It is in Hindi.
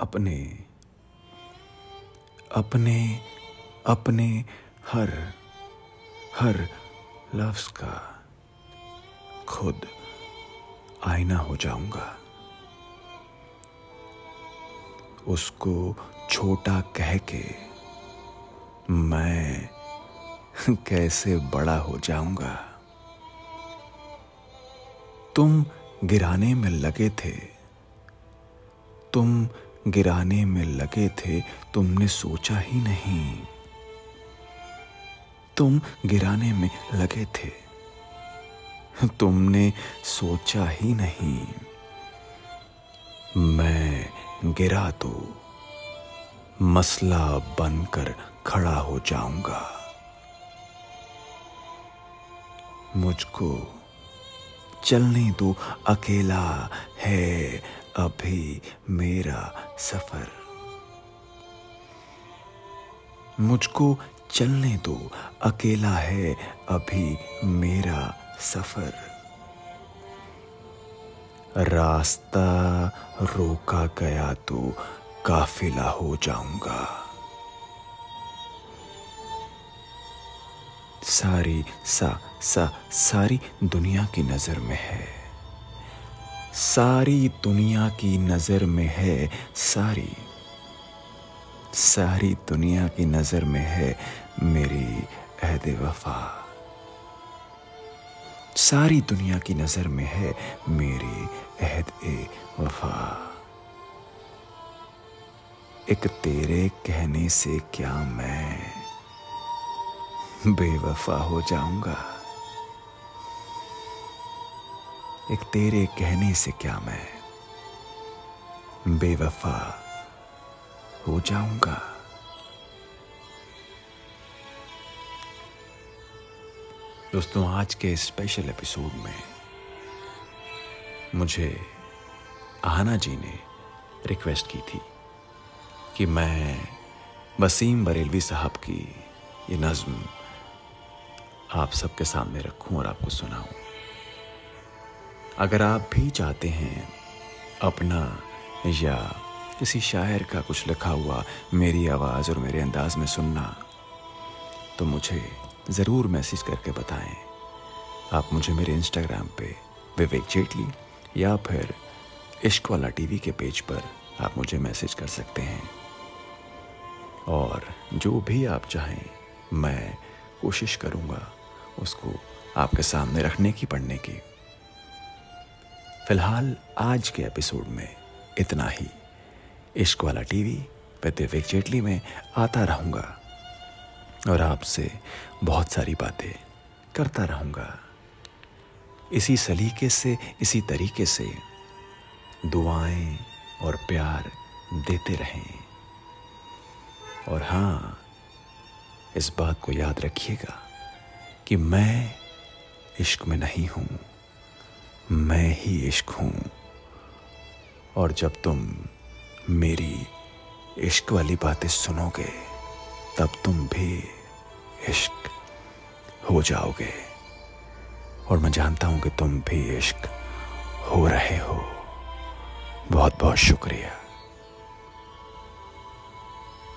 अपने अपने अपने हर हर लफ्ज का खुद आईना हो जाऊँगा। उसको छोटा कह के मैं कैसे बड़ा हो जाऊँगा? तुम गिराने में लगे थे। तुम गिराने में लगे थे, तुमने सोचा ही नहीं। तुम गिराने में लगे थे। तुमने सोचा ही नहीं। मैं गिरा तो मसला बनकर खड़ा हो जाऊँगा। मुझको चलने दो, अकेला है अभी मेरा सफ़र। मुझको चलने दो, अकेला है अभी मेरा सफ़र। रास्ता रोका गया तो काफिला हो जाऊँगा। सारी सा सा, सारी दुनिया की नज़र में है। सारी दुनिया की नज़र में है, सारी सारी दुनिया की नज़र में है मेरी अहद वफा सारी दुनिया की नज़र में है मेरी अहद ए वफा एक तेरे कहने से क्या मैं बेवफा हो जाऊँगा? एक तेरे कहने से क्या मैं बेवफा हो जाऊँगा? दोस्तों, आज के स्पेशल एपिसोड में मुझे आहना जी ने रिक्वेस्ट की थी कि मैं वसीम बरेलवी साहब की ये नज्म आप सबके सामने रखूँ और आपको सुनाऊं। अगर आप भी चाहते हैं अपना या किसी शायर का कुछ लिखा हुआ मेरी आवाज़ और मेरे अंदाज में सुनना तो मुझे ज़रूर मैसेज करके बताएँ। आप मुझे मेरे इंस्टाग्राम पे विवेक जेटली या फिर इश्क वाला टीवी के पेज पर आप मुझे मैसेज कर सकते हैं। और जो भी आप चाहें, मैं कोशिश करूँगा उसको आपके सामने रखने की, पढ़ने की। फ़िलहाल आज के एपिसोड में इतना ही। इश्क वाला टीवी पे दिव्य जेटली में आता रहूँगा और आपसे बहुत सारी बातें करता रहूँगा। इसी सलीके से, इसी तरीके से दुआएँ और प्यार देते रहें। और हाँ इस बात को याद रखिएगा कि मैं इश्क में नहीं हूँ। मैं ही इश्क हूँ। और जब तुम मेरी इश्क वाली बातें सुनोगे, तब तुम भी इश्क हो जाओगे। और मैं जानता हूँ कि तुम भी इश्क हो रहे हो। बहुत बहुत शुक्रिया।